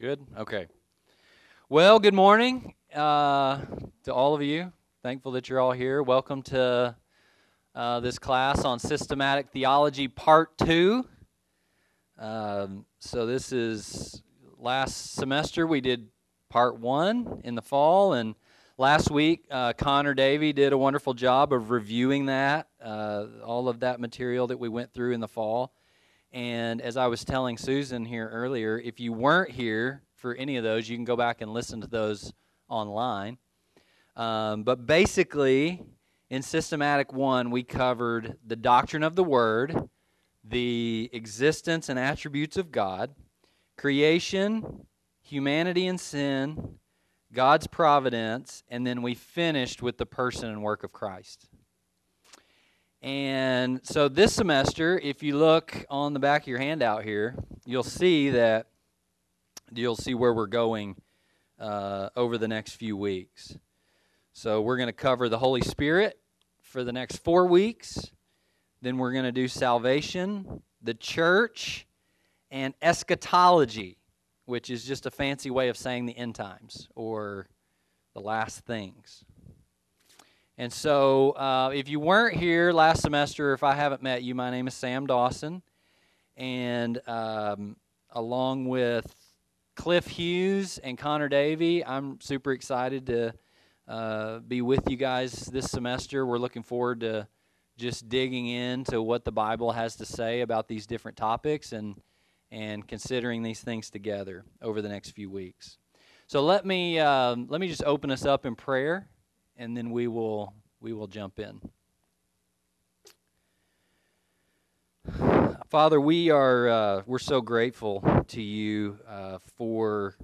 Good? Okay. Well, good morning uh, to all of you. Thankful that you're all here. Welcome to uh, this class on systematic theology, part two. Um, so, this is last semester we did part one in the fall, and last week uh, Connor Davey did a wonderful job of reviewing that, uh, all of that material that we went through in the fall. And as I was telling Susan here earlier, if you weren't here for any of those, you can go back and listen to those online. Um, but basically, in Systematic 1, we covered the doctrine of the Word, the existence and attributes of God, creation, humanity and sin, God's providence, and then we finished with the person and work of Christ. And so this semester, if you look on the back of your handout here, you'll see that you'll see where we're going uh, over the next few weeks. So we're going to cover the Holy Spirit for the next four weeks. Then we're going to do salvation, the church, and eschatology, which is just a fancy way of saying the end times or the last things. And so, uh, if you weren't here last semester, or if I haven't met you, my name is Sam Dawson. And um, along with Cliff Hughes and Connor Davey, I'm super excited to uh, be with you guys this semester. We're looking forward to just digging into what the Bible has to say about these different topics and, and considering these things together over the next few weeks. So let me, um, let me just open us up in prayer and then we will we will jump in. Father, we are uh, we're so grateful to you uh, for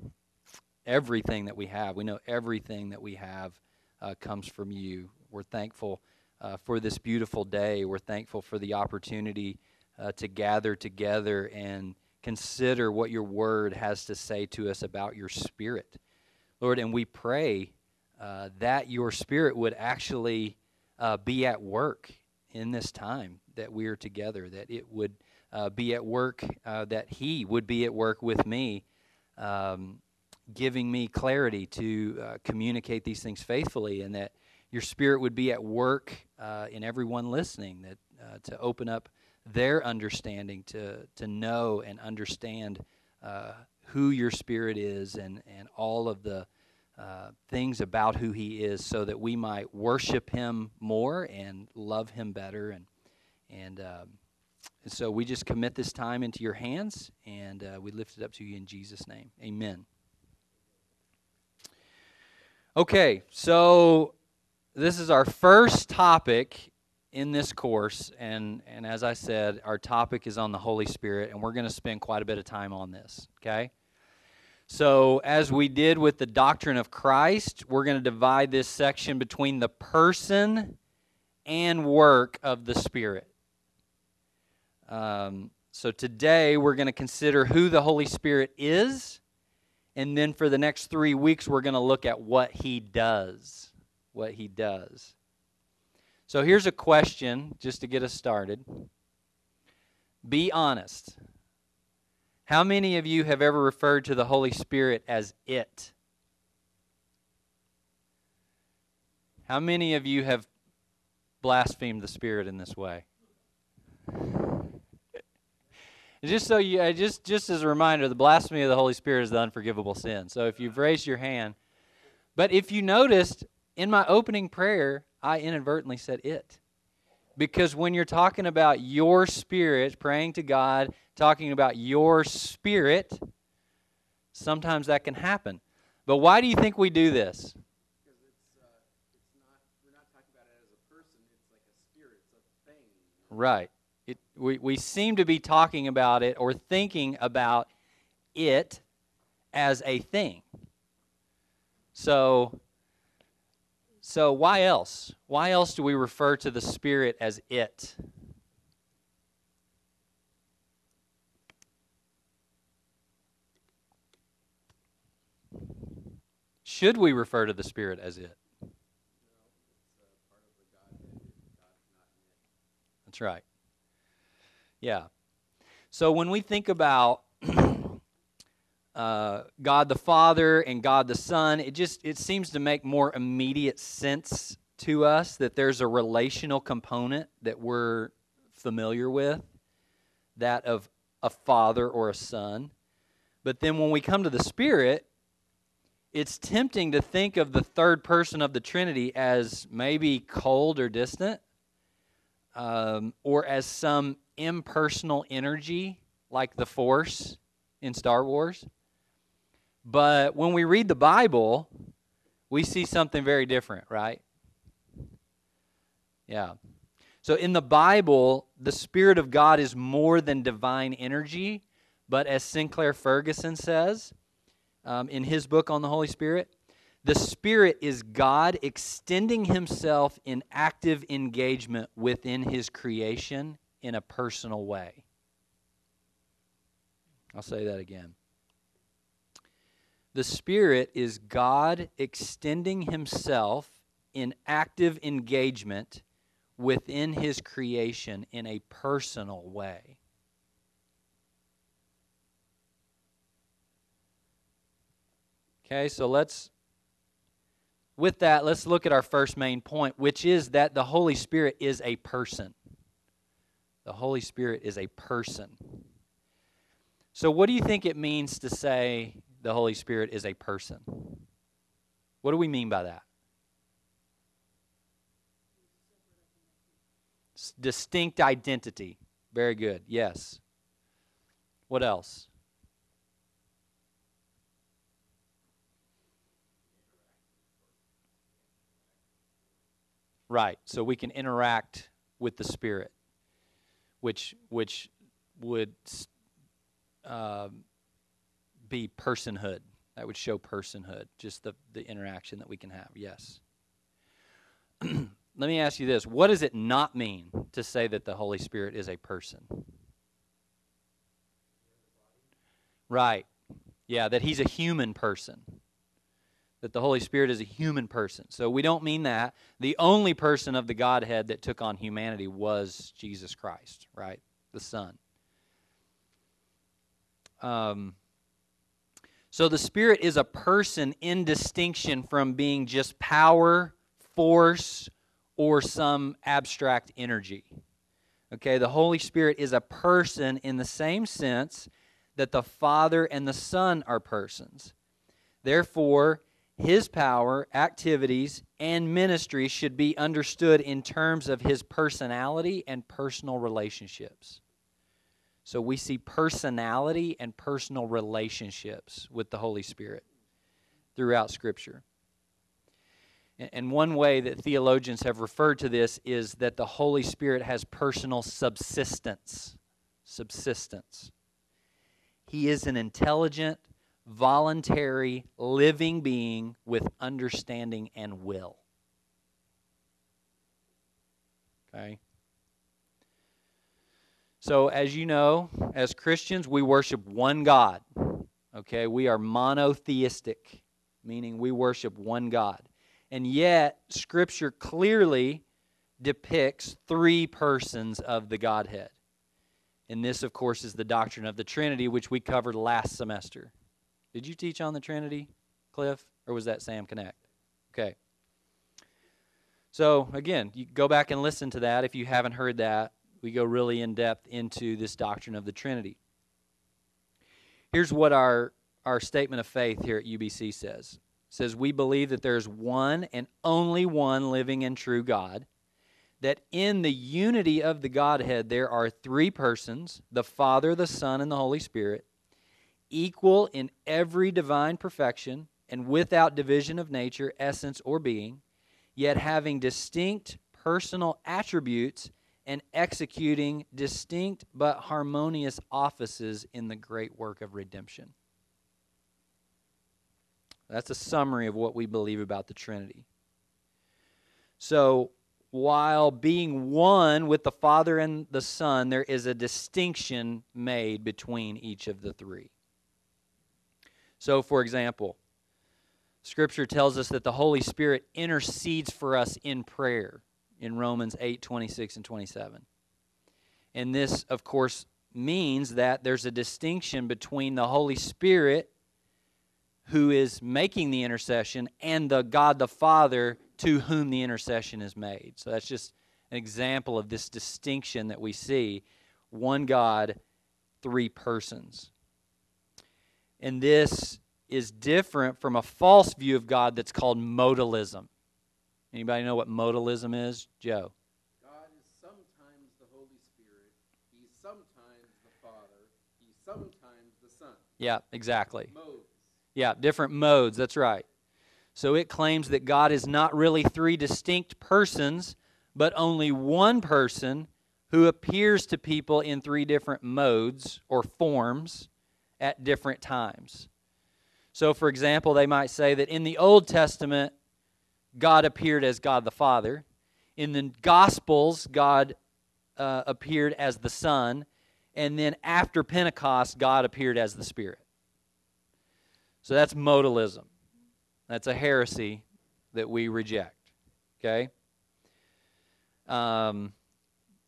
everything that we have. We know everything that we have uh, comes from you. We're thankful uh, for this beautiful day. We're thankful for the opportunity uh, to gather together and consider what your word has to say to us about your spirit, Lord. And we pray uh, that your spirit would actually uh, be at work in this time that we are together, that it would uh, be at work, uh, that He would be at work with me, um, giving me clarity to uh, communicate these things faithfully, and that your spirit would be at work in everyone listening, that to open up their understanding, to, to know and understand who your spirit is and, and all of the uh, things about who he is so that we might worship him more and love him better. And and, um, and so we just commit this time into your hands and uh, we lift it up to you in jesus name. Amen. Okay so this is our first topic in this course. And and as i said our topic is on the holy spirit. And we're going to spend quite a bit of time on this okay so, as we did with the doctrine of Christ, we're going to divide this section between the person and work of the Spirit. Um, so, today we're going to consider who the Holy Spirit is, and then for the next three weeks, we're going to look at what He does. What He does. So, here's a question just to get us started. Be honest. How many of you have ever referred to the Holy Spirit as it? How many of you have blasphemed the Spirit in this way? just so you, just just as a reminder, the blasphemy of the Holy Spirit is the unforgivable sin. So if you've raised your hand, but if you noticed in my opening prayer, I inadvertently said it. Because when you're talking about your spirit, praying to God, talking about your spirit, sometimes that can happen. But why do you think we do this? Because it's uh not we're not talking about it as a person, it's like a spirit, it's a thing. Right. It, we, we seem to be talking about it or thinking about it as a thing. So so, why else? Why else do we refer to the Spirit as it? Should we refer to the Spirit as it? That's right. Yeah. So, when we think about uh, God the Father and God the Son, it just it seems to make more immediate sense to us that there's a relational component that we're familiar with, that of a father or a son. But then when we come to the Spirit, it's tempting to think of the third person of the Trinity as maybe cold or distant, um, or as some impersonal energy like the Force in Star Wars. But when we read the Bible, we see something very different, right? Yeah. So in the Bible, the Spirit of God is more than divine energy, but as Sinclair Ferguson says, um, in his book on the Holy Spirit. The Spirit is God extending Himself in active engagement within His creation in a personal way. I'll say that again. The Spirit is God extending Himself in active engagement within His creation in a personal way. Okay, so let's, with that, let's look at our first main point, which is that the Holy Spirit is a person. The Holy Spirit is a person. So, what do you think it means to say the Holy Spirit is a person? What do we mean by that? Distinct identity. Very good. Yes. What else? Right. So we can interact with the Spirit, which which would uh, be personhood. That would show personhood, just the, the interaction that we can have. Yes. Let me ask you this what does it not mean to say that the Holy Spirit is a person? Right. Yeah, that he's a human person that the Holy Spirit is a human person. So we don't mean that. The only person of the Godhead that took on humanity was Jesus Christ, right? The Son. Um, so the Spirit is a person in distinction from being just power, force, or some abstract energy. Okay, the Holy Spirit is a person in the same sense that the Father and the Son are persons. Therefore, his power, activities, and ministry should be understood in terms of his personality and personal relationships. So we see personality and personal relationships with the Holy Spirit throughout Scripture. And one way that theologians have referred to this is that the Holy Spirit has personal subsistence. Subsistence. He is an intelligent, voluntary, living being with understanding and will. Okay? So, as you know, as Christians, we worship one God. Okay? We are monotheistic, meaning we worship one God. And yet, Scripture clearly depicts three persons of the Godhead. And this, of course, is the doctrine of the Trinity, which we covered last semester. Did you teach on the Trinity, Cliff, or was that Sam Connect? Okay. So, again, you go back and listen to that if you haven't heard that. We go really in depth into this doctrine of the Trinity. Here's what our, our statement of faith here at UBC says it says, We believe that there's one and only one living and true God, that in the unity of the Godhead there are three persons the Father, the Son, and the Holy Spirit equal in every divine perfection and without division of nature, essence, or being, yet having distinct personal attributes and executing distinct but harmonious offices in the great work of redemption. That's a summary of what we believe about the Trinity. So, while being one with the Father and the Son, there is a distinction made between each of the three. So, for example, Scripture tells us that the Holy Spirit intercedes for us in prayer in Romans 8 26 and 27. And this, of course, means that there's a distinction between the Holy Spirit who is making the intercession and the God the Father to whom the intercession is made. So that's just an example of this distinction that we see one God, three persons. And this is different from a false view of God that's called modalism. Anybody know what modalism is? Joe. God is sometimes the Holy Spirit, He's sometimes the Father, He's sometimes the Son. Yeah, exactly. Modes. Yeah, different modes, that's right. So it claims that God is not really three distinct persons, but only one person who appears to people in three different modes or forms at different times. So, for example, they might say that in the Old Testament, God appeared as God the Father. In the Gospels, God uh, appeared as the Son. And then after Pentecost, God appeared as the Spirit. So that's modalism. That's a heresy that we reject. Okay? Um,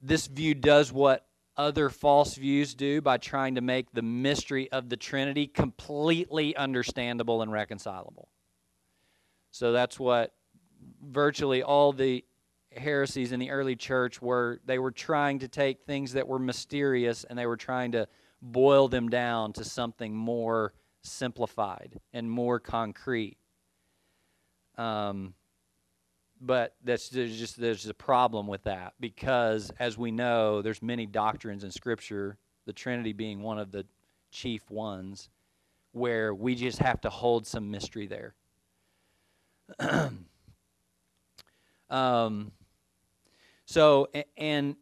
this view does what other false views do by trying to make the mystery of the Trinity completely understandable and reconcilable. So that's what virtually all the heresies in the early church were. They were trying to take things that were mysterious and they were trying to boil them down to something more simplified and more concrete. Um, but that's there's just there's a problem with that because as we know there's many doctrines in scripture the trinity being one of the chief ones where we just have to hold some mystery there um, so and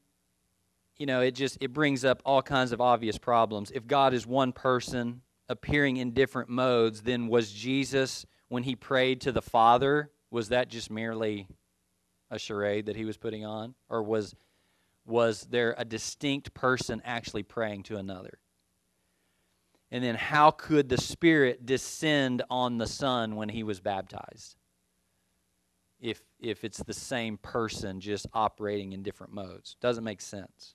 you know it just it brings up all kinds of obvious problems. If god is one person appearing in different modes then was jesus when he prayed to the father was that just merely a charade that he was putting on? Or was was there a distinct person actually praying to another? And then how could the spirit descend on the son when he was baptized if if it's the same person just operating in different modes. Doesn't make sense.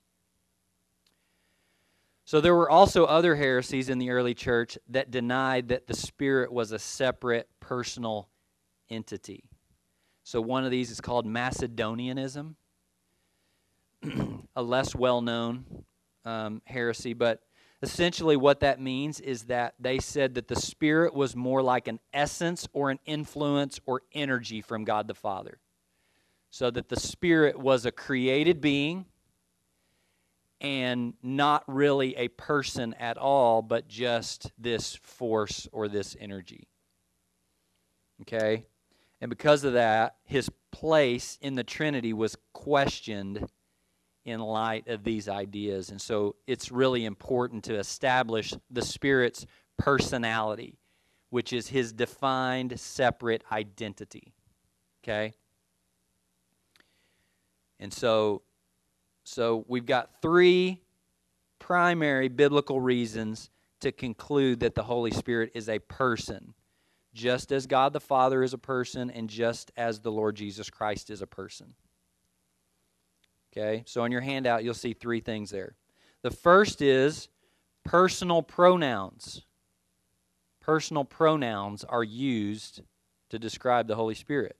So there were also other heresies in the early church that denied that the spirit was a separate personal entity. So one of these is called Macedonianism, a less well known um, heresy, but essentially what that means is that they said that the Spirit was more like an essence or an influence or energy from God the Father. So that the Spirit was a created being and not really a person at all, but just this force or this energy. Okay? And because of that, his place in the Trinity was questioned in light of these ideas. And so it's really important to establish the Spirit's personality, which is his defined separate identity. Okay? And so so we've got three primary biblical reasons to conclude that the Holy Spirit is a person just as God the Father is a person and just as the Lord Jesus Christ is a person. Okay, so on your handout, you'll see three things there. The first is personal pronouns. Personal pronouns are used to describe the Holy Spirit.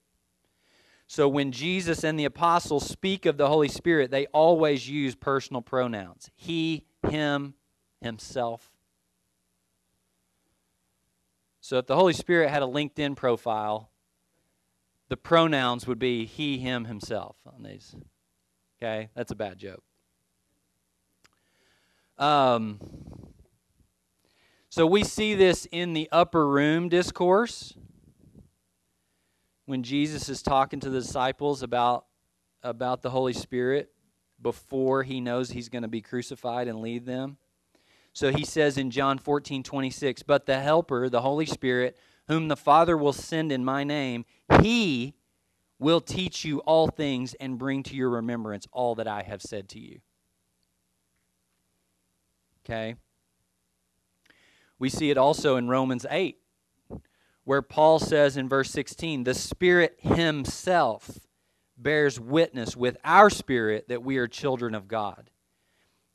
So when Jesus and the apostles speak of the Holy Spirit, they always use personal pronouns he, him, himself. So if the Holy Spirit had a LinkedIn profile, the pronouns would be he, him, himself on these. Okay? That's a bad joke. Um, so we see this in the upper room discourse when Jesus is talking to the disciples about, about the Holy Spirit before he knows he's going to be crucified and lead them. So he says in John 14, 26, But the Helper, the Holy Spirit, whom the Father will send in my name, he will teach you all things and bring to your remembrance all that I have said to you. Okay? We see it also in Romans 8, where Paul says in verse 16, The Spirit Himself bears witness with our spirit that we are children of God.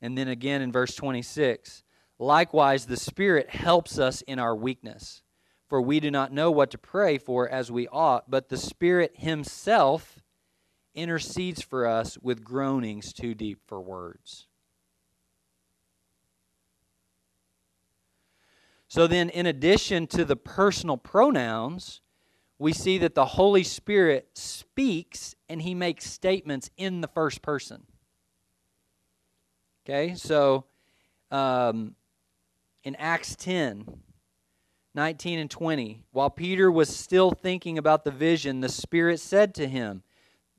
And then again in verse 26, Likewise, the Spirit helps us in our weakness. For we do not know what to pray for as we ought, but the Spirit Himself intercedes for us with groanings too deep for words. So then, in addition to the personal pronouns, we see that the Holy Spirit speaks and he makes statements in the first person. Okay, so um, in Acts 10, 19 and 20, while Peter was still thinking about the vision, the Spirit said to him,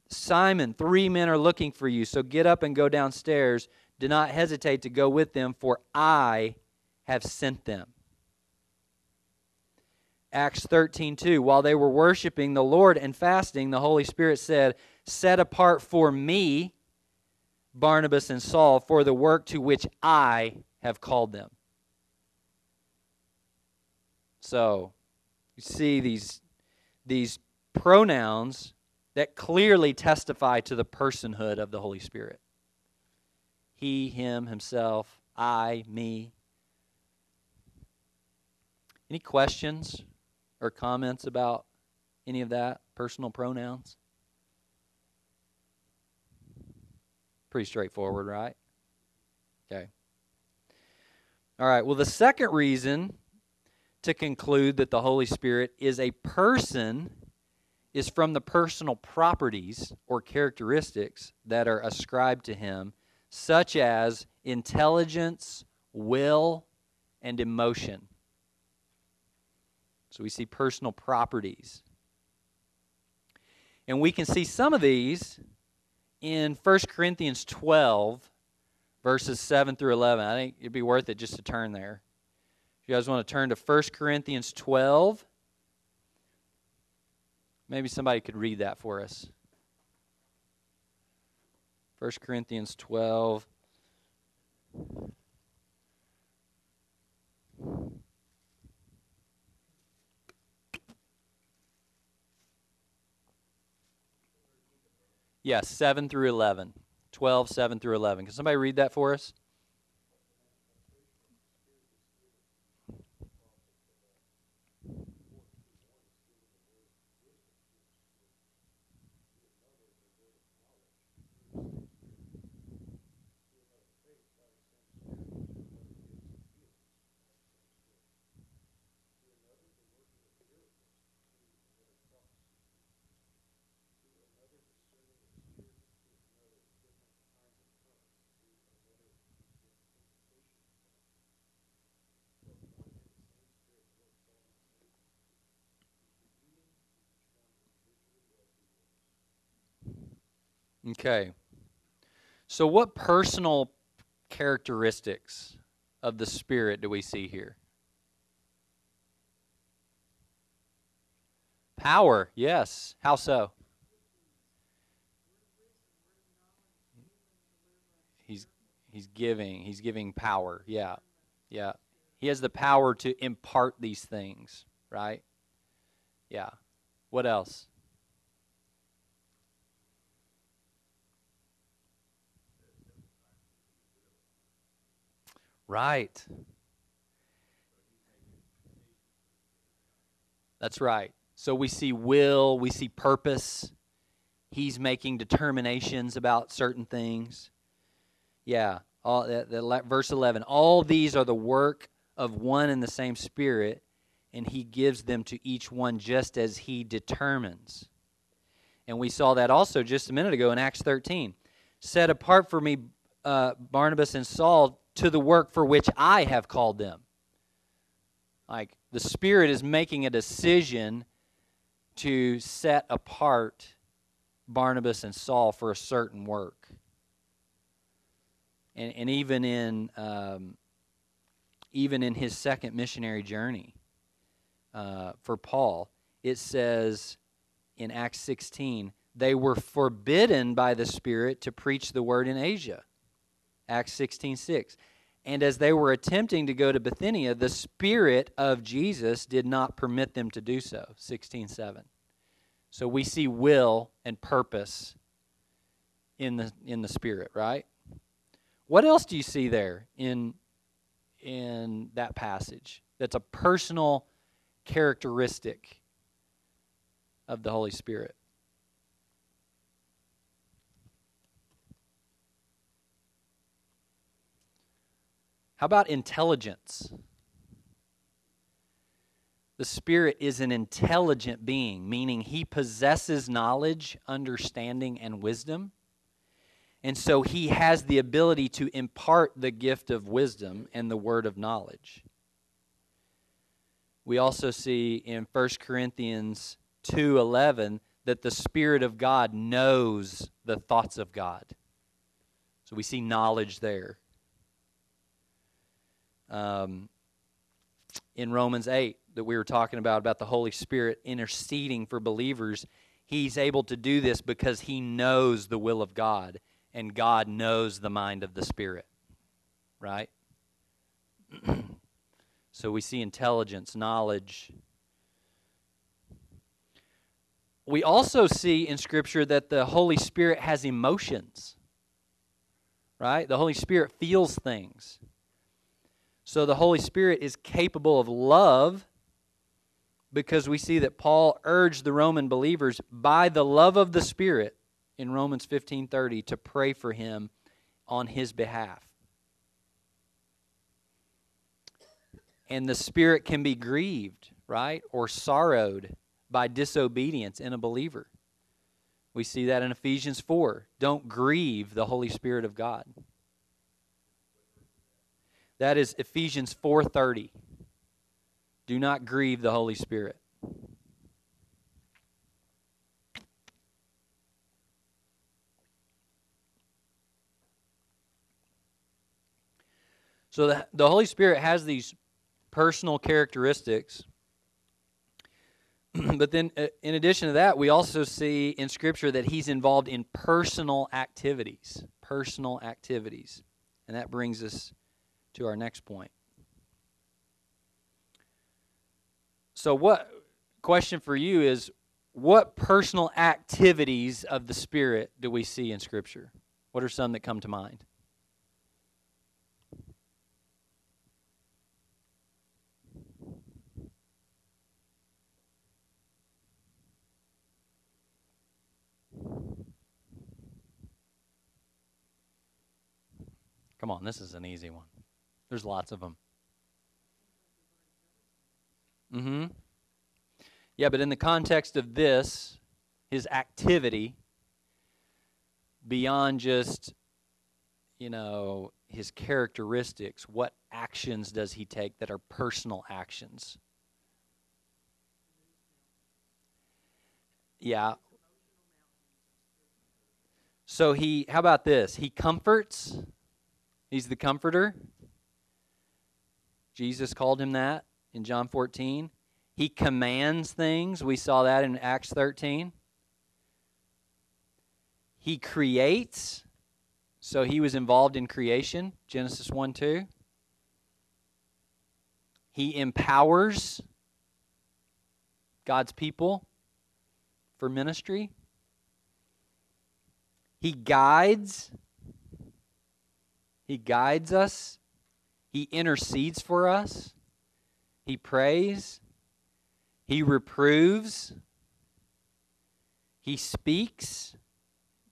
Simon, three men are looking for you, so get up and go downstairs. Do not hesitate to go with them, for I have sent them. Acts 13, 2. While they were worshiping the Lord and fasting, the Holy Spirit said, Set apart for me Barnabas and Saul for the work to which I have called them. So, you see these, these pronouns that clearly testify to the personhood of the Holy Spirit. He, him, himself, I, me. Any questions or comments about any of that? Personal pronouns? Pretty straightforward, right? Okay. All right. Well, the second reason to conclude that the Holy Spirit is a person is from the personal properties or characteristics that are ascribed to him, such as intelligence, will, and emotion. So we see personal properties. And we can see some of these in 1 Corinthians 12, verses 7 through 11. I think it'd be worth it just to turn there. You guys want to turn to 1 Corinthians 12, maybe somebody could read that for us. 1 Corinthians 12. Yes, 7 through 11. 12, 7 through 11. Can somebody read that for us? Okay. So, what personal characteristics of the Spirit do we see here? Power, yes. How so? He's he's giving. He's giving power. Yeah. Yeah. He has the power to impart these things, right? Yeah. What else? Right. That's right. So we see will, we see purpose. He's making determinations about certain things. Yeah, all that, that, verse 11. All these are the work of one and the same Spirit, and He gives them to each one just as He determines. And we saw that also just a minute ago in Acts 13. Set apart for me uh, Barnabas and Saul to the work for which I have called them. Like the Spirit is making a decision to set apart Barnabas and Saul for a certain work. And, and even in um, even in his second missionary journey uh, for Paul, it says in Acts 16, they were forbidden by the Spirit to preach the word in Asia. Acts 16 6. And as they were attempting to go to Bithynia, the Spirit of Jesus did not permit them to do so. 16 7. So we see will and purpose in the, in the Spirit, right? What else do you see there in, in that passage? That's a personal characteristic of the Holy Spirit? How about intelligence? The Spirit is an intelligent being, meaning he possesses knowledge, understanding, and wisdom. And so he has the ability to impart the gift of wisdom and the word of knowledge. We also see in 1 Corinthians 2:11 that the spirit of God knows the thoughts of God. So we see knowledge there. Um, in Romans 8 that we were talking about, about the Holy Spirit interceding for believers, he's able to do this because he knows the will of God and God knows the mind of the Spirit. Right? so we see intelligence, knowledge. We also see in Scripture that the Holy Spirit has emotions. Right? The Holy Spirit feels things. So the Holy Spirit is capable of love because we see that Paul urged the Roman believers by the love of the Spirit in Romans 15:30 to pray for him on his behalf. And the spirit can be grieved, right? Or sorrowed by disobedience in a believer. We see that in Ephesians 4. Don't grieve the Holy Spirit of God. That is Ephesians 4:30. Do not grieve the Holy Spirit. So the, the Holy Spirit has these personal characteristics. but then, uh, in addition to that, we also see in Scripture that He's involved in personal activities. Personal activities. And that brings us to our next point. So, what question for you is what personal activities of the Spirit do we see in Scripture? What are some that come to mind? Come on, this is an easy one. There's lots of them. Mm-hmm. Yeah, but in the context of this, his activity, beyond just, you know, his characteristics, what actions does he take that are personal actions? Yeah. So he, how about this? He comforts. He's the comforter. Jesus called him that in John 14. He commands things. We saw that in Acts 13. He creates. So he was involved in creation, Genesis 1 2. He empowers God's people for ministry. He guides. He guides us he intercedes for us. He prays. He reproves. He speaks.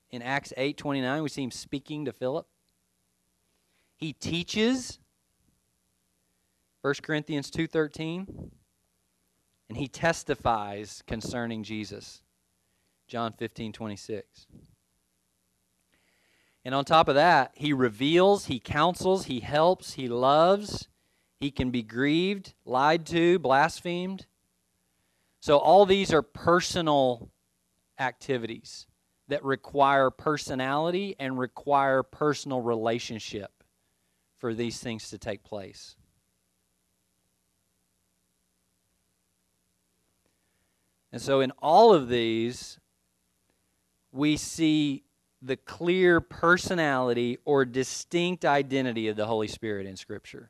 In Acts 8:29 we see him speaking to Philip. He teaches. 1 Corinthians 2:13 and he testifies concerning Jesus. John 15:26. And on top of that, he reveals, he counsels, he helps, he loves, he can be grieved, lied to, blasphemed. So all these are personal activities that require personality and require personal relationship for these things to take place. And so, in all of these, we see the clear personality or distinct identity of the Holy Spirit in Scripture.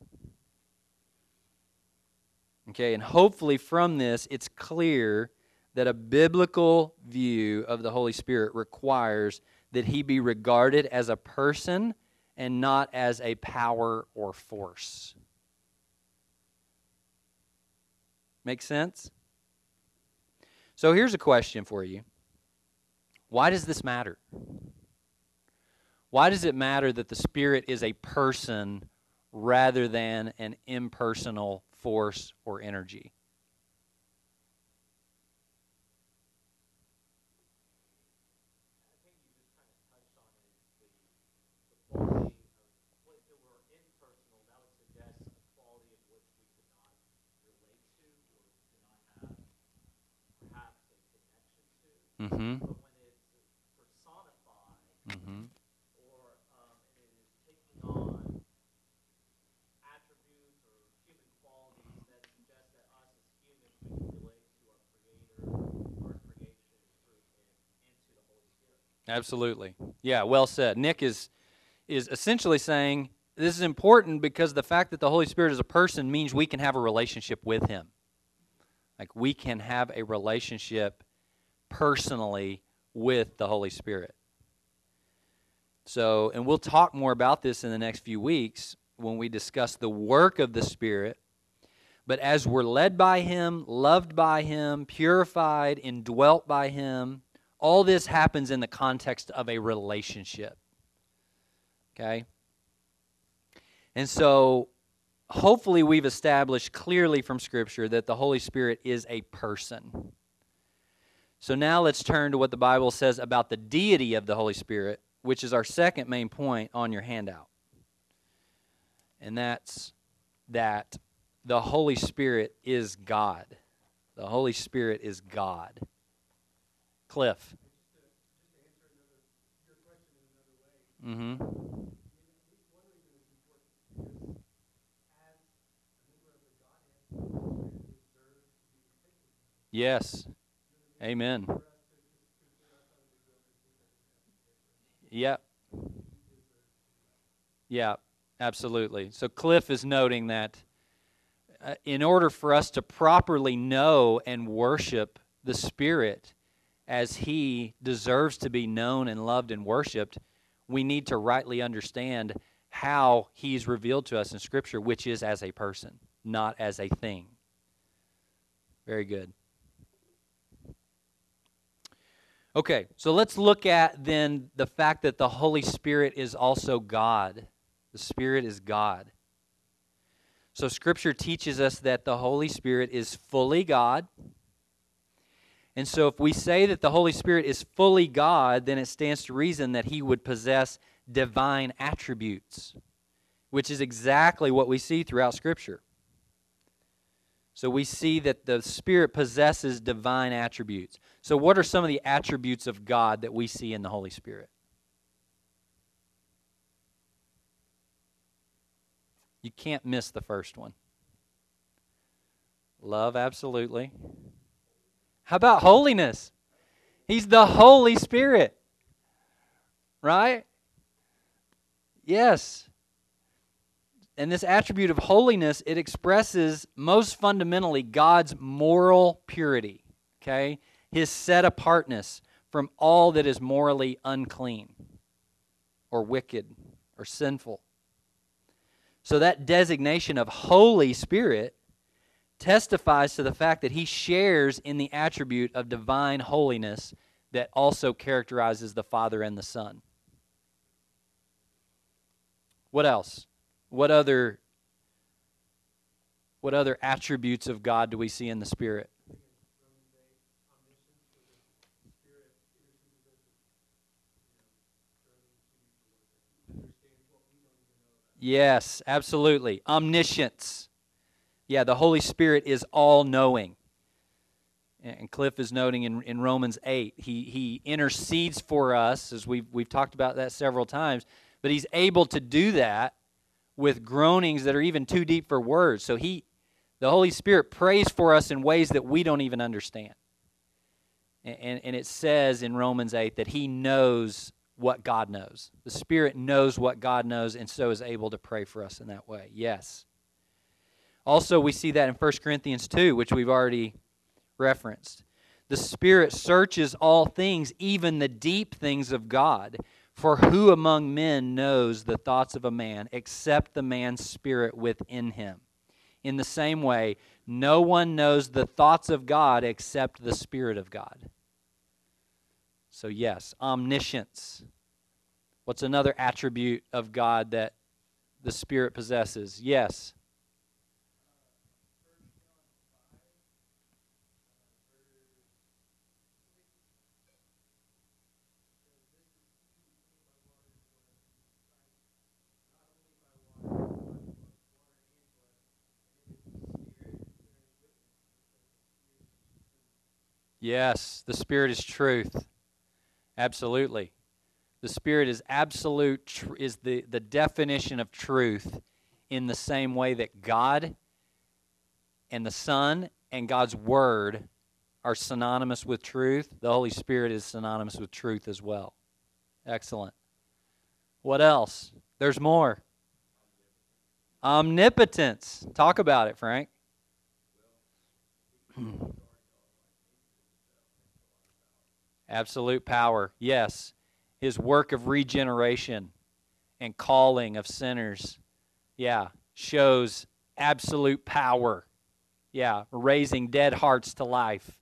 Okay, and hopefully from this, it's clear that a biblical view of the Holy Spirit requires that he be regarded as a person and not as a power or force. Make sense? So here's a question for you Why does this matter? Why does it matter that the Spirit is a person rather than an impersonal force or energy? Mm-hmm. But when it's personified, mm-hmm. or um, it is taking on attributes or human qualities that suggest that us as humans we can relate to our Creator, our creation through Him, and to the Holy Spirit. Absolutely. Yeah. Well said. Nick is is essentially saying this is important because the fact that the Holy Spirit is a person means we can have a relationship with Him. Like we can have a relationship personally with the Holy Spirit. So, and we'll talk more about this in the next few weeks when we discuss the work of the Spirit. But as we're led by Him, loved by Him, purified, indwelt by Him, all this happens in the context of a relationship. Okay? And so, hopefully, we've established clearly from Scripture that the Holy Spirit is a person. So now let's turn to what the Bible says about the deity of the Holy Spirit, which is our second main point on your handout. And that's that the Holy Spirit is God. The Holy Spirit is God. Cliff. Mm-hmm. Yes. Amen. Yep. Yeah, absolutely. So Cliff is noting that uh, in order for us to properly know and worship the Spirit as He deserves to be known and loved and worshiped, we need to rightly understand how He's revealed to us in Scripture, which is as a person, not as a thing. Very good. Okay, so let's look at then the fact that the Holy Spirit is also God. The Spirit is God. So Scripture teaches us that the Holy Spirit is fully God. And so if we say that the Holy Spirit is fully God, then it stands to reason that he would possess divine attributes, which is exactly what we see throughout Scripture. So we see that the Spirit possesses divine attributes. So, what are some of the attributes of God that we see in the Holy Spirit? You can't miss the first one. Love, absolutely. How about holiness? He's the Holy Spirit. Right? Yes. And this attribute of holiness, it expresses most fundamentally God's moral purity, okay? His set apartness from all that is morally unclean or wicked or sinful. So that designation of Holy Spirit testifies to the fact that he shares in the attribute of divine holiness that also characterizes the Father and the Son. What else? What other what other attributes of God do we see in the Spirit? Yes, absolutely. Omniscience. Yeah, the Holy Spirit is all knowing. And Cliff is noting in, in Romans 8, he, he intercedes for us, as we've, we've talked about that several times, but he's able to do that with groanings that are even too deep for words. So he the Holy Spirit prays for us in ways that we don't even understand. And, and, and, it says in Romans 8 that he knows what God knows. The Spirit knows what God knows and so is able to pray for us in that way. Yes. Also, we see that in 1 Corinthians 2, which we've already referenced. The Spirit searches all things, even the deep things of God. For who among men knows the thoughts of a man except the man's spirit within him? In the same way, no one knows the thoughts of God except the Spirit of God. So, yes, omniscience. What's another attribute of God that the Spirit possesses? Yes. Yes, the Spirit is truth. Absolutely. The Spirit is absolute, tr- is the, the definition of truth in the same way that God and the Son and God's Word are synonymous with truth. The Holy Spirit is synonymous with truth as well. Excellent. What else? There's more. Omnipotence. Talk about it, Frank. Absolute power. Yes. His work of regeneration and calling of sinners. Yeah. Shows absolute power. Yeah. Raising dead hearts to life.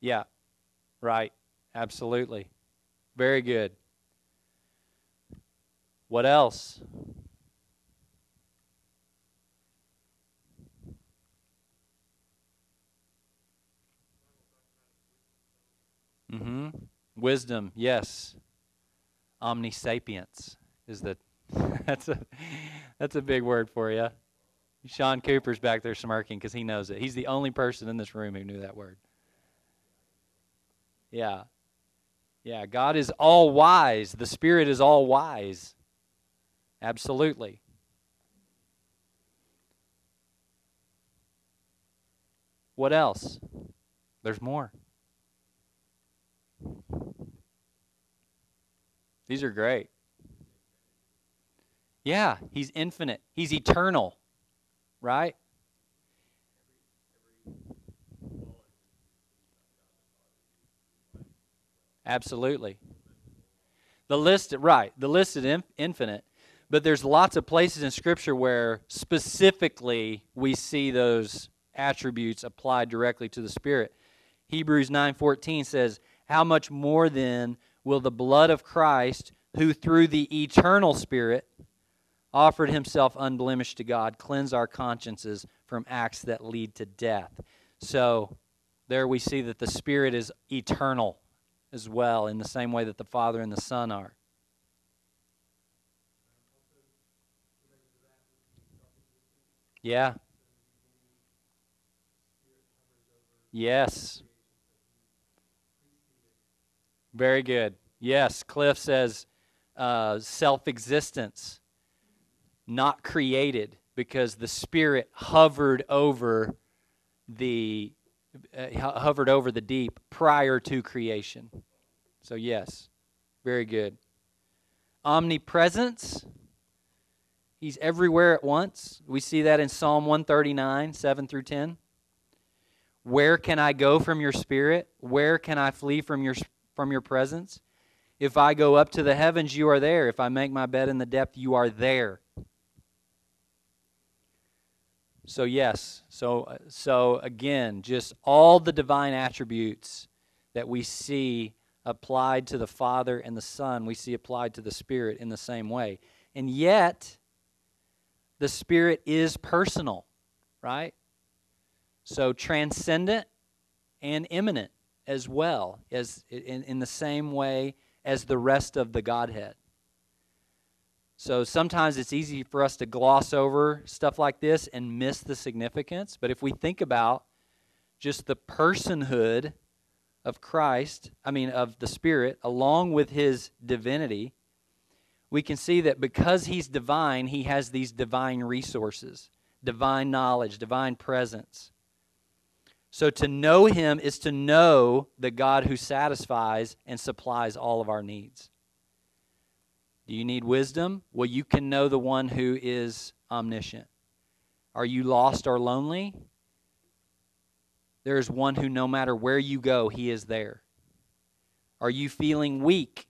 Yeah. Right. Absolutely. Very good. What else? Mm-hmm. Wisdom, yes. Omnisapience is the that's a that's a big word for you. Sean Cooper's back there smirking because he knows it. He's the only person in this room who knew that word. Yeah. Yeah, God is all wise. The Spirit is all wise. Absolutely. What else? There's more. These are great. Yeah, he's infinite. He's eternal. Right? Absolutely. The list, right, the list is infinite, but there's lots of places in Scripture where specifically we see those attributes applied directly to the Spirit. Hebrews 9:14 says, "How much more then will the blood of Christ, who through the eternal Spirit offered himself unblemished to God, cleanse our consciences from acts that lead to death?" So, there we see that the Spirit is eternal as well, in the same way that the Father and the Son are. Yeah. Yes. Very good. Yes, Cliff says uh, self existence, not created, because the Spirit hovered over the uh, hovered over the deep prior to creation. So, yes, very good. Omnipresence. He's everywhere at once. We see that in Psalm 139, 7 through 10. Where can I go from your spirit? Where can I flee from your, from your presence? If I go up to the heavens, you are there. If I make my bed in the depth, you are there. So yes, so uh, so again, just all the divine attributes that we see applied to the Father and the Son, we see applied to the Spirit in the same way. And yet the Spirit is personal, right? So transcendent and immanent as well as in, in the same way as the rest of the Godhead. So sometimes it's easy for us to gloss over stuff like this and miss the significance. But if we think about just the personhood of Christ, I mean, of the Spirit, along with his divinity, we can see that because he's divine, he has these divine resources, divine knowledge, divine presence. So to know him is to know the God who satisfies and supplies all of our needs. Do you need wisdom? Well, you can know the one who is omniscient. Are you lost or lonely? There is one who, no matter where you go, he is there. Are you feeling weak?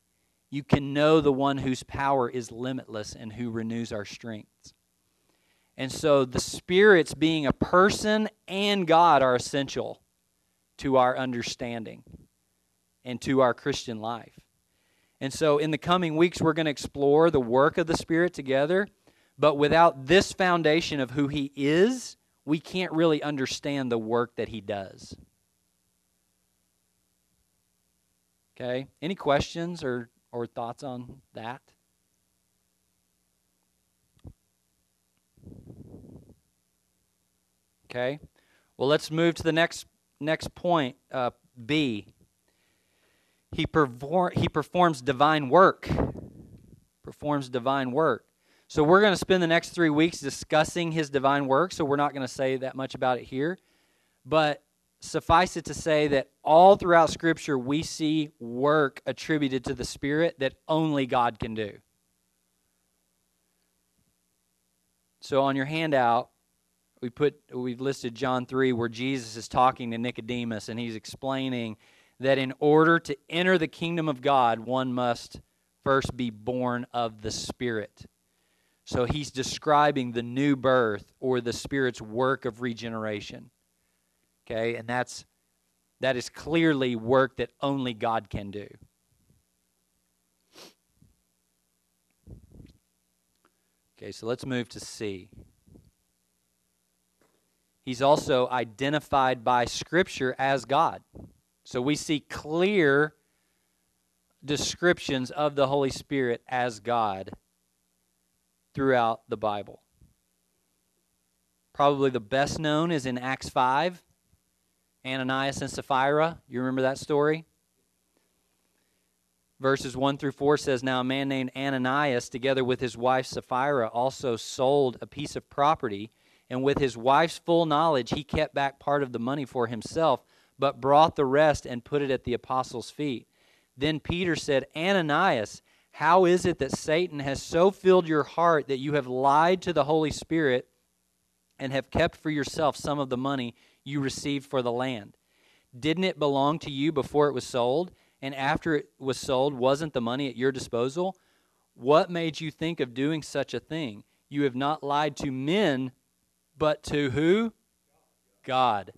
you can know the one whose power is limitless and who renews our strengths. And so the spirits being a person and God are essential to our understanding and to our Christian life. And so in the coming weeks, we're going to explore the work of the Spirit together. But without this foundation of who He is, we can't really understand the work that He does. Okay? Any questions or, or thoughts on that? Okay? Well, let's move to the next next point. Uh, B. He, perform, he performs divine work. Performs divine work. So we're going to spend the next three weeks discussing his divine work, so we're not going to say that much about it here. But suffice it to say that all throughout Scripture we see work attributed to the Spirit that only God can do. So on your handout, we put we've listed John 3 where Jesus is talking to Nicodemus and he's explaining that in order to enter the kingdom of God, one must first be born of the Spirit. So he's describing the new birth or the Spirit's work of regeneration. Okay, and that's that is clearly work that only God can do. Okay, so let's move to C. He's also identified by Scripture as God. So we see clear descriptions of the Holy Spirit as God throughout the Bible. Probably the best known is in Acts 5, Ananias and Sapphira. You remember that story? Verses 1 through 4 says Now a man named Ananias, together with his wife Sapphira, also sold a piece of property, and with his wife's full knowledge, he kept back part of the money for himself, but brought the rest and put it at the apostles' feet. Then Peter said, Ananias, how is it that Satan has so filled your heart that you have lied to the Holy Spirit and have kept for yourself some of the money you received for the land? Didn't it belong to you before it was sold? And after it was sold, wasn't the money at your disposal? What made you think of doing such a thing? You have not lied to men, but to who? God.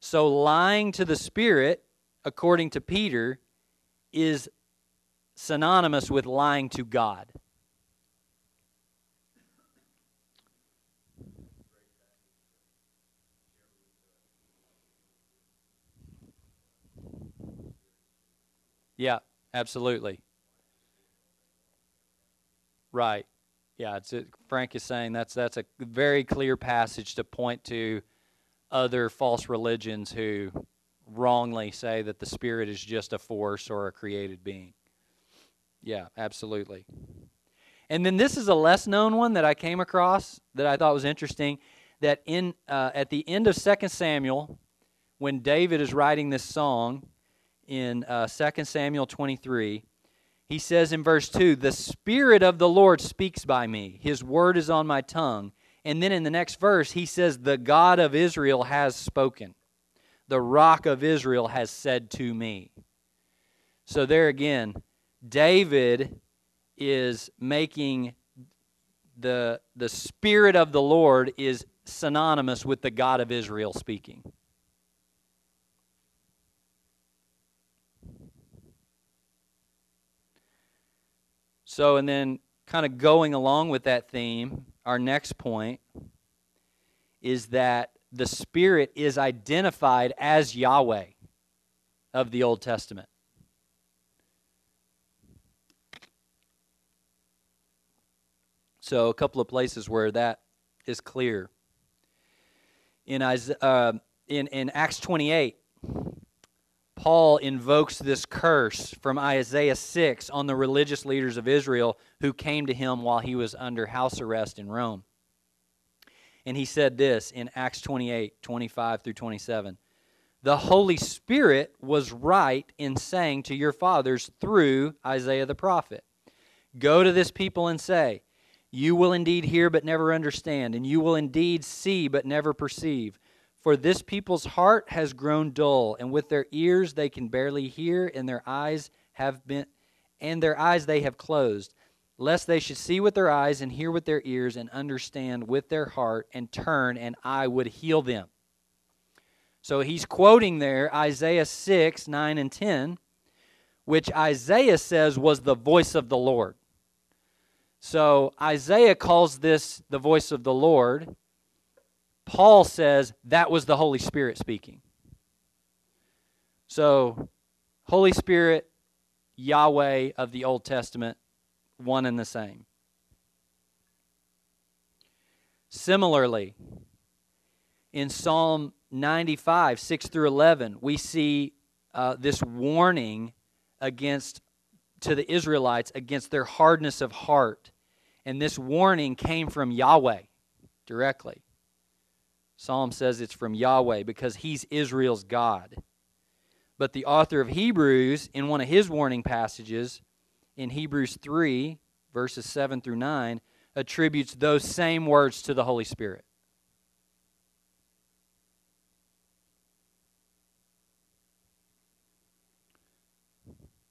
So lying to the Spirit, according to Peter, is synonymous with lying to God. Yeah, absolutely. Right. Yeah, it's a, Frank is saying that's that's a very clear passage to point to other false religions who wrongly say that the spirit is just a force or a created being. Yeah, absolutely. And then this is a less known one that I came across that I thought was interesting. That in uh, at the end of Second Samuel, when David is writing this song in uh, 2 Samuel 23, he says in verse 2, The Spirit of the Lord speaks by me, His word is on my tongue. And then in the next verse, he says, The God of Israel has spoken. The rock of Israel has said to me. So there again, David is making the, the Spirit of the Lord is synonymous with the God of Israel speaking. So, and then kind of going along with that theme, our next point is that the Spirit is identified as Yahweh of the Old Testament. So, a couple of places where that is clear. In, uh, in, in Acts 28, Paul invokes this curse from Isaiah 6 on the religious leaders of Israel who came to him while he was under house arrest in Rome. And he said this in Acts 28 25 through 27. The Holy Spirit was right in saying to your fathers through Isaiah the prophet Go to this people and say, you will indeed hear, but never understand, and you will indeed see, but never perceive. For this people's heart has grown dull, and with their ears they can barely hear, and their eyes have been and their eyes they have closed, lest they should see with their eyes and hear with their ears and understand with their heart and turn, and I would heal them. So he's quoting there Isaiah 6, 9, and 10, which Isaiah says was the voice of the Lord. So Isaiah calls this the voice of the Lord. Paul says that was the Holy Spirit speaking. So, Holy Spirit, Yahweh of the Old Testament, one and the same. Similarly, in Psalm 95, 6 through 11, we see uh, this warning against to the Israelites against their hardness of heart. And this warning came from Yahweh directly. Psalm says it's from Yahweh because he's Israel's God. But the author of Hebrews, in one of his warning passages, in Hebrews 3, verses 7 through 9, attributes those same words to the Holy Spirit.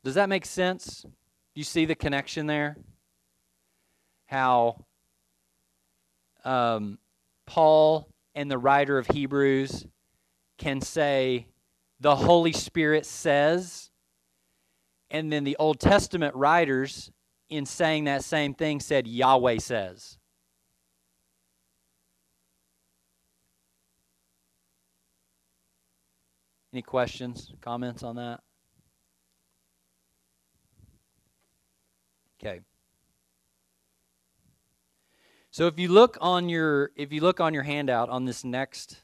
Does that make sense? Do you see the connection there? How um, Paul and the writer of Hebrews can say, the Holy Spirit says, and then the Old Testament writers, in saying that same thing, said, Yahweh says. Any questions, comments on that? Okay. So if you look on your if you look on your handout on this next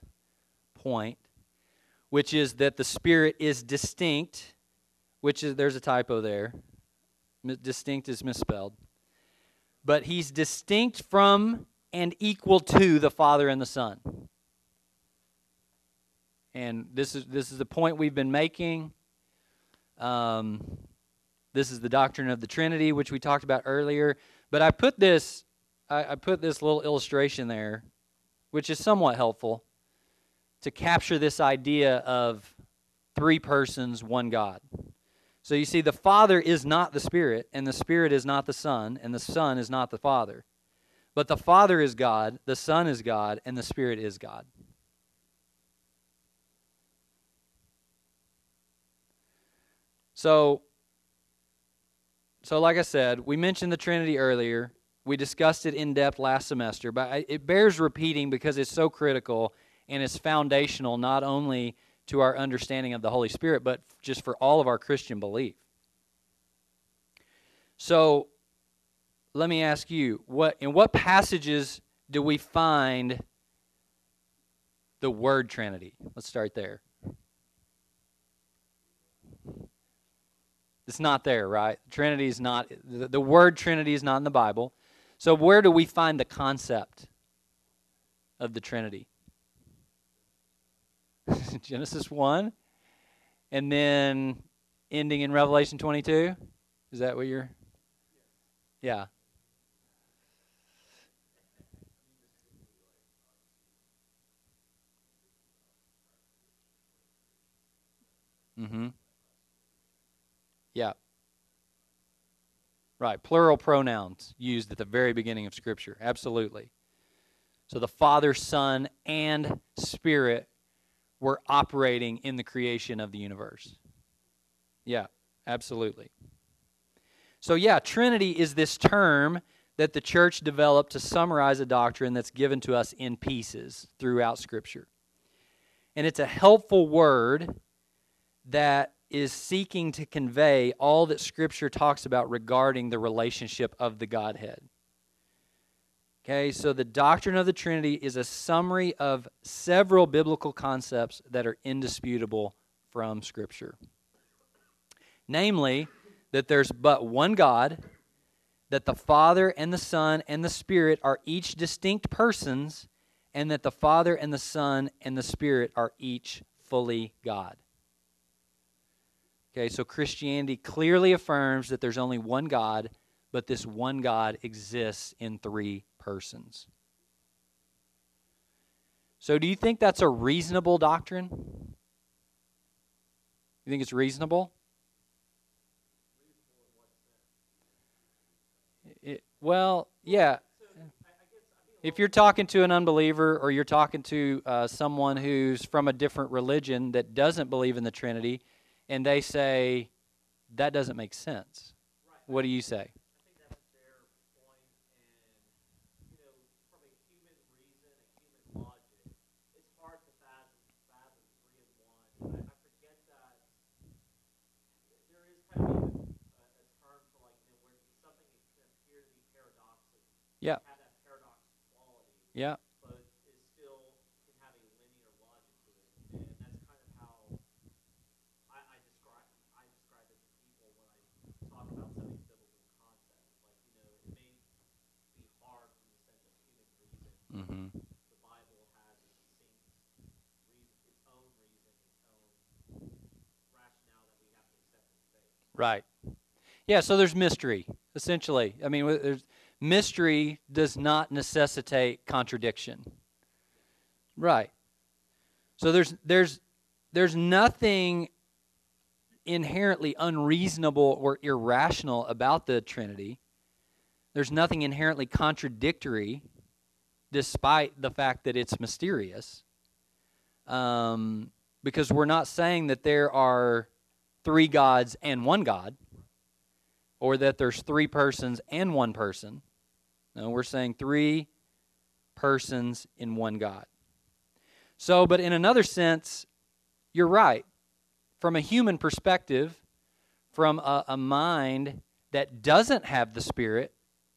point, which is that the spirit is distinct, which is there's a typo there. Distinct is misspelled. But he's distinct from and equal to the Father and the Son. And this is this is the point we've been making. Um, this is the doctrine of the Trinity, which we talked about earlier. But I put this, I, I put this little illustration there, which is somewhat helpful to capture this idea of three persons, one God. So you see, the Father is not the Spirit, and the Spirit is not the Son, and the Son is not the Father. But the Father is God, the Son is God, and the Spirit is God. So so, like I said, we mentioned the Trinity earlier. We discussed it in depth last semester, but it bears repeating because it's so critical and it's foundational not only to our understanding of the Holy Spirit, but just for all of our Christian belief. So, let me ask you, what in what passages do we find the word Trinity? Let's start there. It's not there, right? Trinity is not, the, the word Trinity is not in the Bible. So, where do we find the concept of the Trinity? Genesis 1, and then ending in Revelation 22? Is that what you're. Yeah. Mm hmm. Yeah. Right. Plural pronouns used at the very beginning of Scripture. Absolutely. So the Father, Son, and Spirit were operating in the creation of the universe. Yeah, absolutely. So, yeah, Trinity is this term that the church developed to summarize a doctrine that's given to us in pieces throughout Scripture. And it's a helpful word that is seeking to convey all that Scripture talks about regarding the relationship of the Godhead. Okay, so the doctrine of the Trinity is a summary of several biblical concepts that are indisputable from Scripture. Namely, that there's but one God, that the Father and the Son and the Spirit are each distinct persons, and that the Father and the Son and the Spirit are each fully God. Okay, so Christianity clearly affirms that there's only one God, but this one God exists in three persons. So, do you think that's a reasonable doctrine? You think it's reasonable? Well, yeah. If you're talking to an unbeliever or you're talking to uh, someone who's from a different religion that doesn't believe in the Trinity, and they say that doesn't make sense, what do you say? Yeah. Yeah. but it still can have a linear logic to it. And that's kind of how I, I describe I describe it to people when I talk about some of these biblical concepts. Like, you know, it may be hard from the sense of human reason. Mm-hmm. The Bible has a distinct reason, its own reason, its own rationale that we have to accept in faith. Right. Yeah, so there's mystery, essentially. I mean, mystery does not necessitate contradiction. Right. So there's there's there's nothing inherently unreasonable or irrational about the Trinity. There's nothing inherently contradictory, despite the fact that it's mysterious. Um, because we're not saying that there are three gods and one God, or that there's three persons and one person. No, we're saying three persons in one God. So, but in another sense, you're right. From a human perspective, from a, a mind that doesn't have the Spirit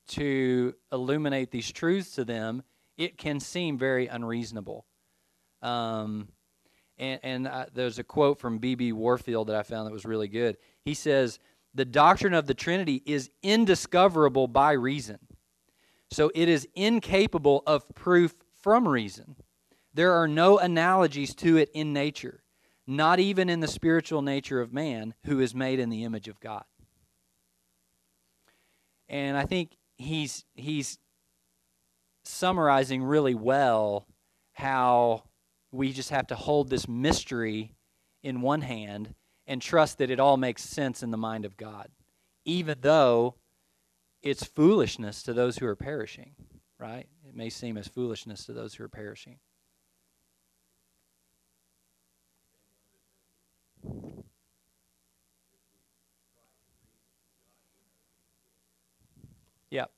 to illuminate these truths to them, it can seem very unreasonable. Um, and, and uh, there's a quote from B.B. Warfield that I found that was really good. He says, The doctrine of the Trinity is indiscoverable by reason. So it is incapable of proof from reason. There are no analogies to it in nature, not even in the spiritual nature of man who is made in the image of God. And I think he's he's summarizing really well how we just have to hold this mystery in one hand and trust that it all makes sense in the mind of God, even though it's foolishness to those who are perishing, right? It may seem as foolishness to those who are perishing. Yep.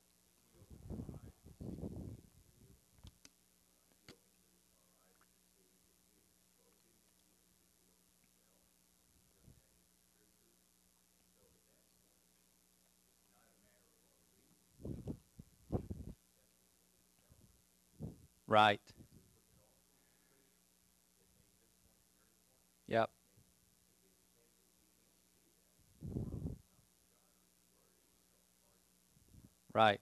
Right. Yep. Right.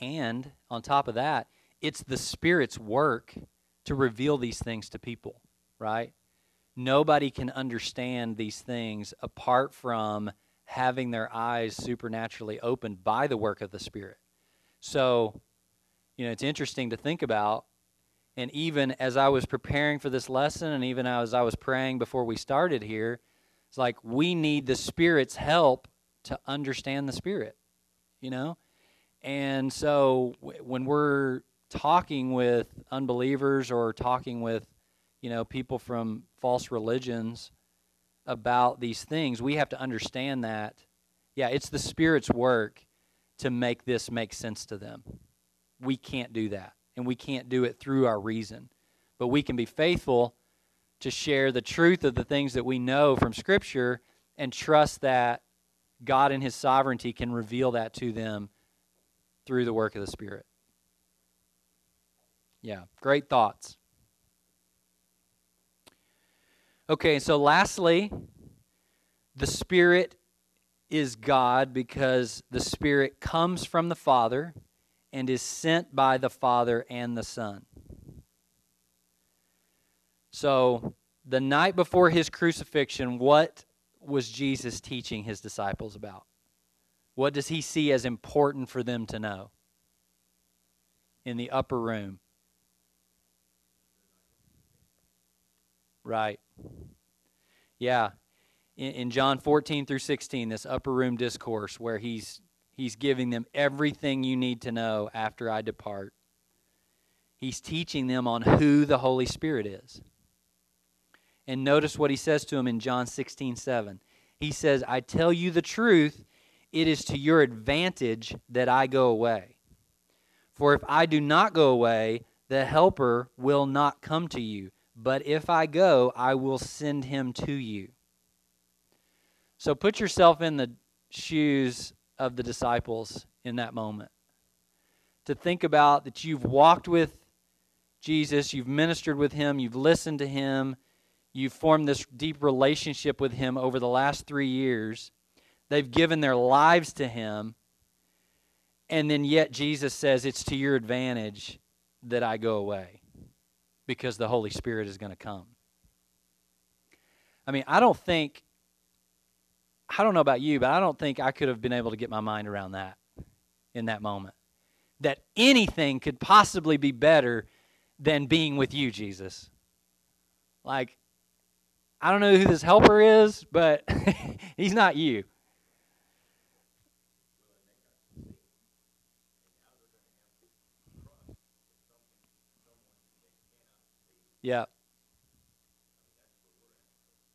And on top of that, it's the Spirit's work to reveal these things to people, right? Nobody can understand these things apart from having their eyes supernaturally opened by the work of the Spirit. So, you know, it's interesting to think about. And even as I was preparing for this lesson, and even as I was praying before we started here, it's like we need the Spirit's help to understand the Spirit, you know? And so w- when we're talking with unbelievers or talking with, you know, people from false religions about these things, we have to understand that, yeah, it's the Spirit's work to make this make sense to them. We can't do that, and we can't do it through our reason. But we can be faithful to share the truth of the things that we know from Scripture and trust that God in His sovereignty can reveal that to them through the work of the Spirit. Yeah, great thoughts. Okay, so lastly, the Spirit is God because the Spirit comes from the Father and is sent by the Father and the Son. So, the night before his crucifixion, what was Jesus teaching his disciples about? What does he see as important for them to know in the upper room? Right. Yeah. In, in John 14 through 16, this upper room discourse where he's He's giving them everything you need to know after I depart. He's teaching them on who the Holy Spirit is. And notice what he says to them in John 16 7. He says, I tell you the truth, it is to your advantage that I go away. For if I do not go away, the Helper will not come to you. But if I go, I will send him to you. So put yourself in the shoes of the disciples in that moment. To think about that you've walked with Jesus, you've ministered with him, you've listened to him, you've formed this deep relationship with him over the last three years. They've given their lives to him. And then yet Jesus says, It's to your advantage that I go away because the Holy Spirit is going to come. I mean, I don't think, I don't know about you, but I don't think I could have been able to get my mind around that in that moment. That anything could possibly be better than being with you, Jesus. Like, I don't know who this helper is, but he's not you. Yeah.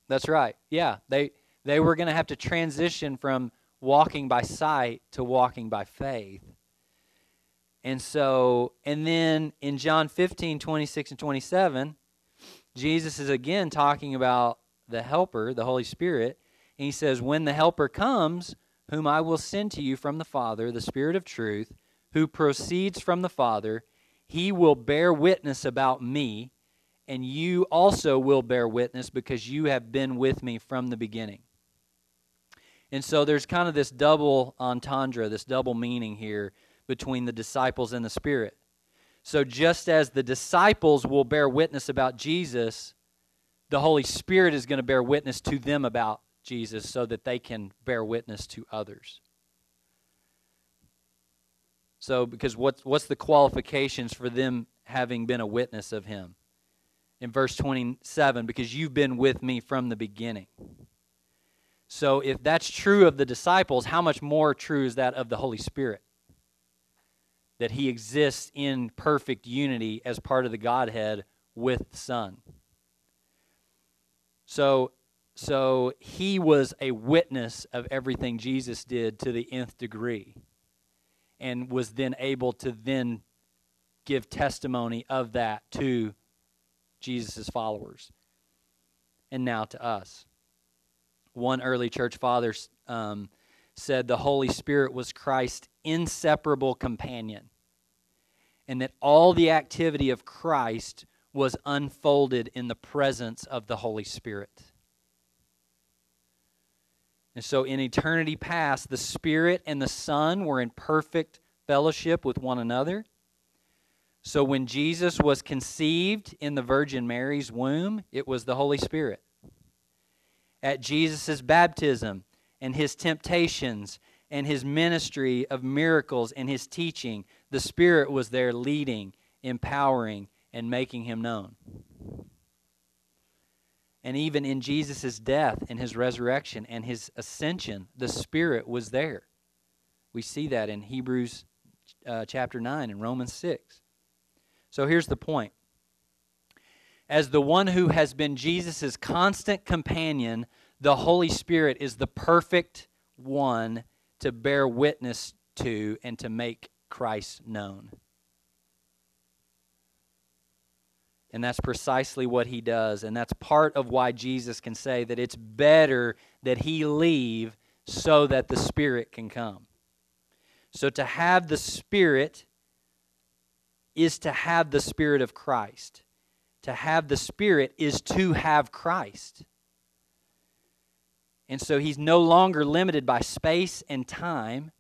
That's right. Yeah, they they were going to have to transition from walking by sight to walking by faith. And so, and then in John 15, 26 and 27, Jesus is again talking about the Helper, the Holy Spirit. And he says, When the Helper comes, whom I will send to you from the Father, the Spirit of truth, who proceeds from the Father, he will bear witness about me, and you also will bear witness because you have been with me from the beginning. And so there's kind of this double entendre, this double meaning here between the disciples and the Spirit. So just as the disciples will bear witness about Jesus, the Holy Spirit is going to bear witness to them about Jesus so that they can bear witness to others. So, because what's, what's the qualifications for them having been a witness of him? In verse 27, because you've been with me from the beginning. So, if that's true of the disciples, how much more true is that of the Holy Spirit? That he exists in perfect unity as part of the Godhead with the Son. So, so he was a witness of everything Jesus did to the nth degree and was then able to then give testimony of that to Jesus' followers and now to us. One early church father um, said the Holy Spirit was Christ's inseparable companion and that all the activity of Christ was unfolded in the presence of the Holy Spirit. And so in eternity past, the Spirit and the Son were in perfect fellowship with one another. So when Jesus was conceived in the Virgin Mary's womb, it was the Holy Spirit. At Jesus' baptism and his temptations and his ministry of miracles and his teaching, the Spirit was there leading, empowering, and making him known. And even in Jesus' death and his resurrection and his ascension, the Spirit was there. We see that in Hebrews uh, chapter 9 and Romans 6. So here's the point. As the one who has been Jesus' constant companion, the Holy Spirit is the perfect one to bear witness to and to make Christ known. And that's precisely what he does. And that's part of why Jesus can say that it's better that he leave so that the Spirit can come. So to have the Spirit is to have the Spirit of Christ. To have the Spirit is to have Christ. And so he's no longer limited by space and time,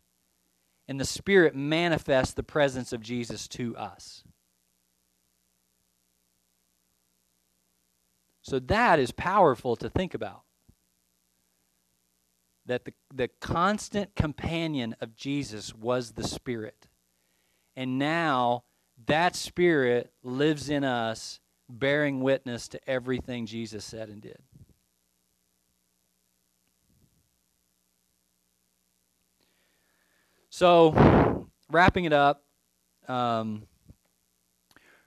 and the Spirit manifests the presence of Jesus to us. So that is powerful to think about. That the, the constant companion of Jesus was the Spirit. And now that Spirit lives in us, bearing witness to everything Jesus said and did. So, wrapping it up, um,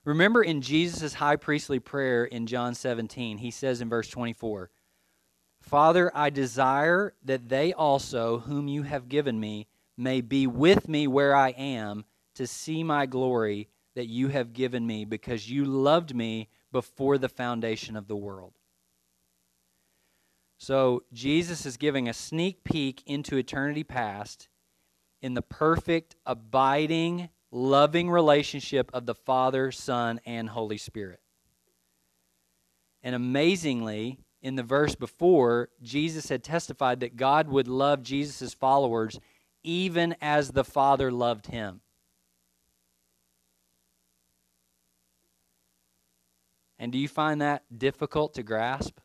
remember in Jesus' high priestly prayer in John 17, he says in verse 24, Father, I desire that they also, whom you have given me, may be with me where I am to see my glory that you have given me because you loved me before the foundation of the world. So, Jesus is giving a sneak peek into eternity past in the perfect, abiding, loving relationship of the Father, Son, and Holy Spirit. And amazingly, in the verse before, Jesus had testified that God would love Jesus' followers even as the Father loved him. And do you find that difficult to grasp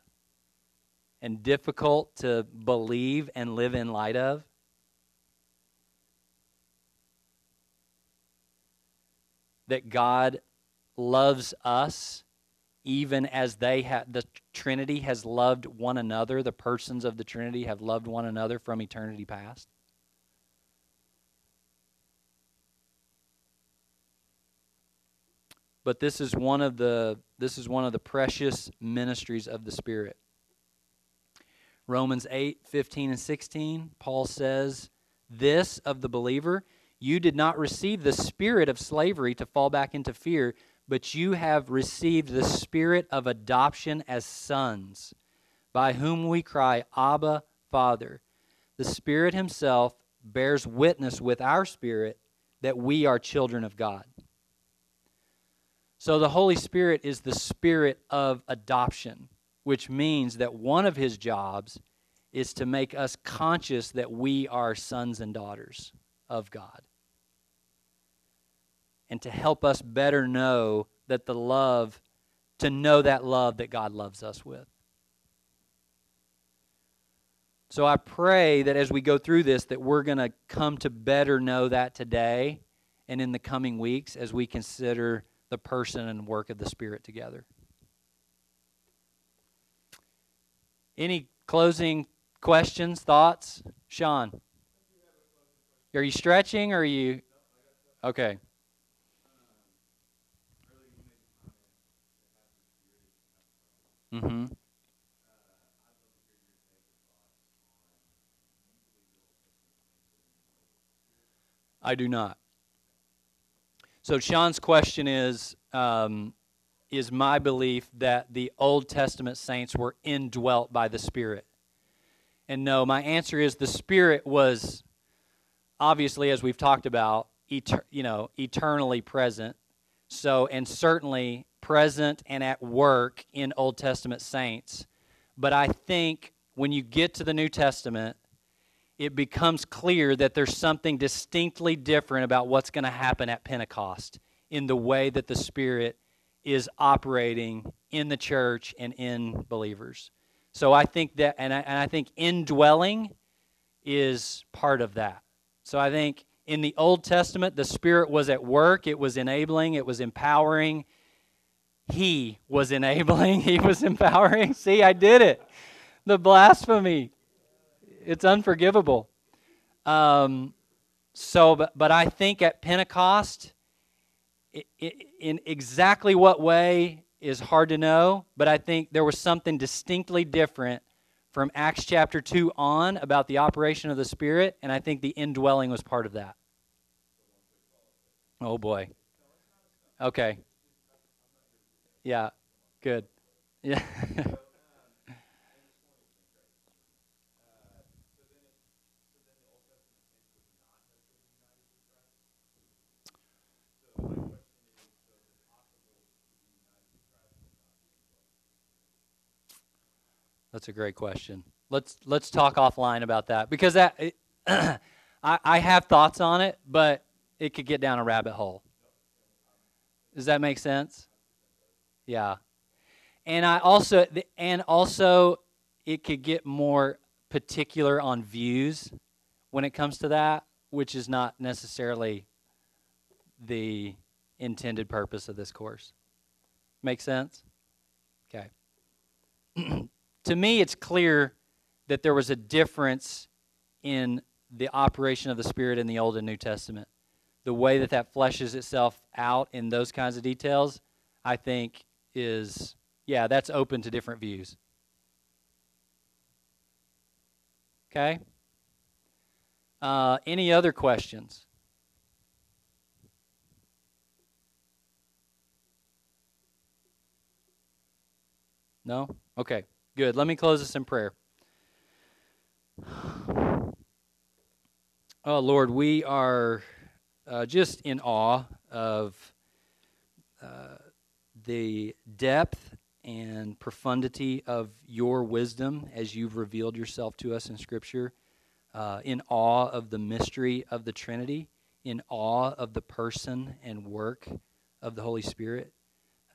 and difficult to believe and live in light of? That God loves us even as they have the Trinity has loved one another, the persons of the Trinity have loved one another from eternity past. but this is one of the this is one of the precious ministries of the spirit. Romans 8 15 and 16 paul says this of the believer you did not receive the spirit of slavery to fall back into fear but you have received the spirit of adoption as sons by whom we cry abba father the spirit himself bears witness with our spirit that we are children of god so the Holy Spirit is the spirit of adoption, which means that one of his jobs is to make us conscious that we are sons and daughters of God. And to help us better know that the love, to know that love that God loves us with. So I pray that as we go through this that we're going to come to better know that today and in the coming weeks as we consider the person and work of the Spirit together. Any closing questions, thoughts? Sean? Are you stretching or are you. Okay. Mm-hmm. I do not. So Sean's question is um, Is my belief that the Old Testament saints were indwelt by the Spirit? And no, my answer is the Spirit was obviously, as we've talked about, eter- you know, eternally present. So, and certainly present and at work in Old Testament saints. But I think when you get to the New Testament, it becomes clear that there's something distinctly different about what's going to happen at Pentecost in the way that the Spirit is operating in the church and in believers. So I think that, and I, and I think indwelling is part of that. So I think in the Old Testament, the Spirit was at work, it was enabling, it was empowering. He was enabling, He was empowering. See, I did it. The blasphemy it's unforgivable. Um, so, but, but I think at Pentecost, it, it, in exactly what way is hard to know, but I think there was something distinctly different from Acts chapter 2 on about the operation of the Spirit, and I think the indwelling was part of that. Oh boy. Okay. Yeah, good. Yeah. That's a great question. Let's let's talk offline about that because that I, I have thoughts on it, but it could get down a rabbit hole. Does that make sense? Yeah. And I also and also it could get more particular on views when it comes to that, which is not necessarily the intended purpose of this course. Make sense? Okay. to me, it's clear that there was a difference in the operation of the Spirit in the Old and New Testament. The way that that fleshes itself out in those kinds of details, I think, is, yeah, that's open to different views. Okay? Uh, any other questions? No? Okay, good. Let me close this in prayer. Oh, Lord, we are uh, just in awe of uh, the depth and profundity of your wisdom as you've revealed yourself to us in Scripture, uh, in awe of the mystery of the Trinity, in awe of the person and work of the Holy Spirit.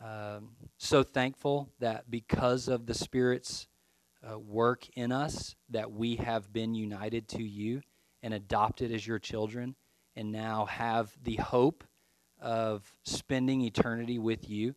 Um, so thankful that because of the Spirit's uh, work in us, that we have been united to you and adopted as your children, and now have the hope of spending eternity with you.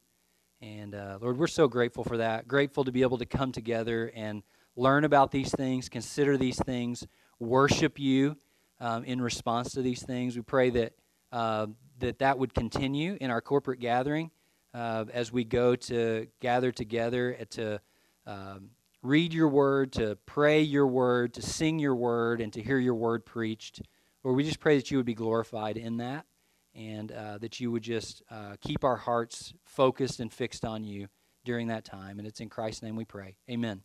And uh, Lord, we're so grateful for that. Grateful to be able to come together and learn about these things, consider these things, worship you um, in response to these things. We pray that uh, that that would continue in our corporate gathering uh, as we go to gather together to um, read your word, to pray your word, to sing your word, and to hear your word preached. Lord, we just pray that you would be glorified in that and uh, that you would just uh, keep our hearts focused and fixed on you during that time. And it's in Christ's name we pray. Amen.